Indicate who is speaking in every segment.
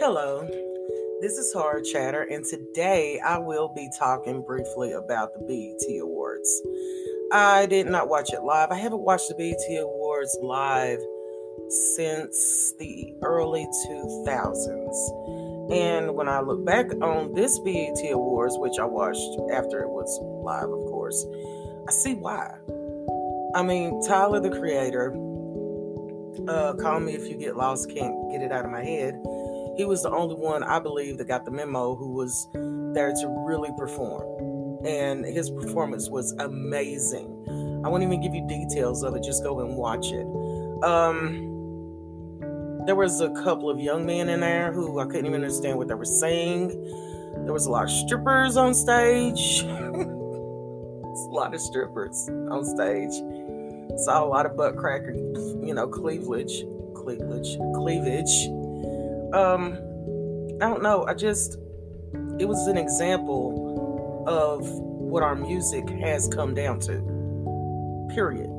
Speaker 1: Hello, this is Hard Chatter, and today I will be talking briefly about the BET Awards. I did not watch it live. I haven't watched the BET Awards live since the early 2000s. And when I look back on this BET Awards, which I watched after it was live, of course, I see why. I mean, Tyler the Creator, uh, Call Me If You Get Lost, Can't Get It Out of My Head he was the only one I believe that got the memo who was there to really perform. And his performance was amazing. I won't even give you details of it, just go and watch it. Um, there was a couple of young men in there who I couldn't even understand what they were saying. There was a lot of strippers on stage. a lot of strippers on stage. Saw a lot of butt cracker, you know, cleavage, cleavage, cleavage um i don't know. I just it was an example of what our music has come down to period.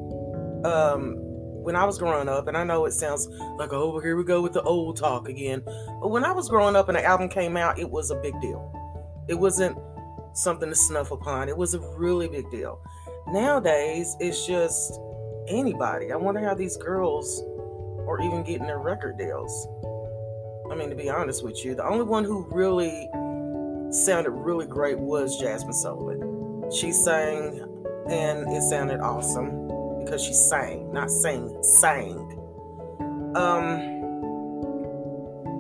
Speaker 1: Um when i was growing up and i know it sounds like oh here we go with the old talk again but when i was growing up and the album came out it was a big deal. It wasn't something to snuff upon. It was a really big deal. Nowadays it's just anybody. I wonder how these girls are even getting their record deals I mean, to be honest with you, the only one who really sounded really great was Jazmine Sullivan. She sang, and it sounded awesome because she sang, not sang, sang. Um,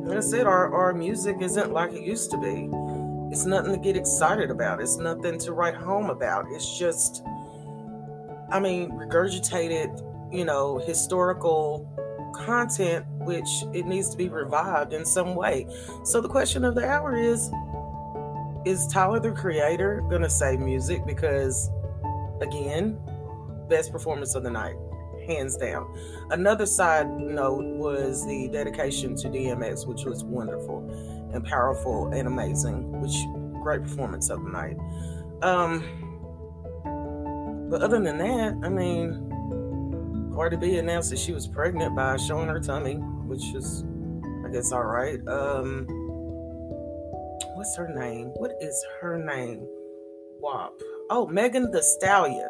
Speaker 1: like I said, our, our music isn't like it used to be. It's nothing to get excited about. It's nothing to write home about. It's just, I mean, regurgitated, you know, historical content which it needs to be revived in some way. So the question of the hour is is Tyler the creator going to save music because again, best performance of the night, hands down. Another side note was the dedication to DMX which was wonderful and powerful and amazing, which great performance of the night. Um but other than that, I mean, Cardi B announced that she was pregnant by showing her tummy, which is, I guess, all right. Um, what's her name? What is her name? WAP. Oh, Megan Thee Stallion.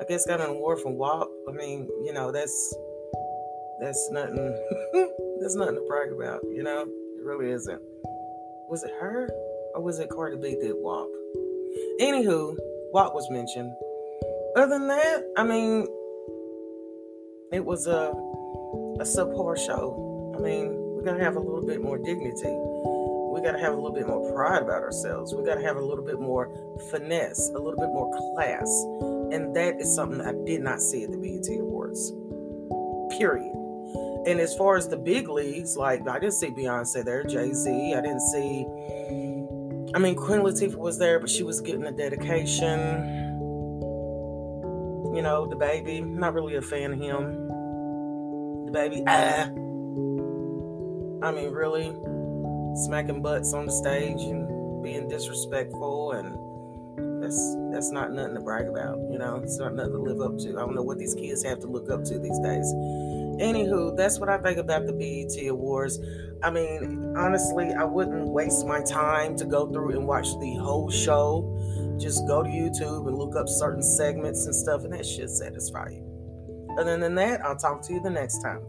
Speaker 1: I guess got an award from WAP. I mean, you know, that's that's nothing. that's nothing to brag about. You know, it really isn't. Was it her or was it Cardi B did WAP? Anywho, WAP was mentioned. Other than that, I mean, it was a a subpar show. I mean, we gotta have a little bit more dignity. We gotta have a little bit more pride about ourselves. We gotta have a little bit more finesse, a little bit more class. And that is something I did not see at the BET Awards. Period. And as far as the big leagues, like I didn't see Beyonce there, Jay Z. I didn't see. I mean, Queen Latifah was there, but she was getting a dedication you know, DaBaby, Not really a fan of him. DaBaby, ah. I mean, really smacking butts on the stage and being disrespectful and that's that's not nothing to brag about, you know. It's not nothing to live up to. I don't know what these kids have to look up to these days. Anywho, that's what I think about the BET Awards. I mean, honestly, I wouldn't waste my time to go through and watch the whole show just go to YouTube and look up certain segments and stuff, and that should satisfy you. Other than that, I'll talk to you the next time.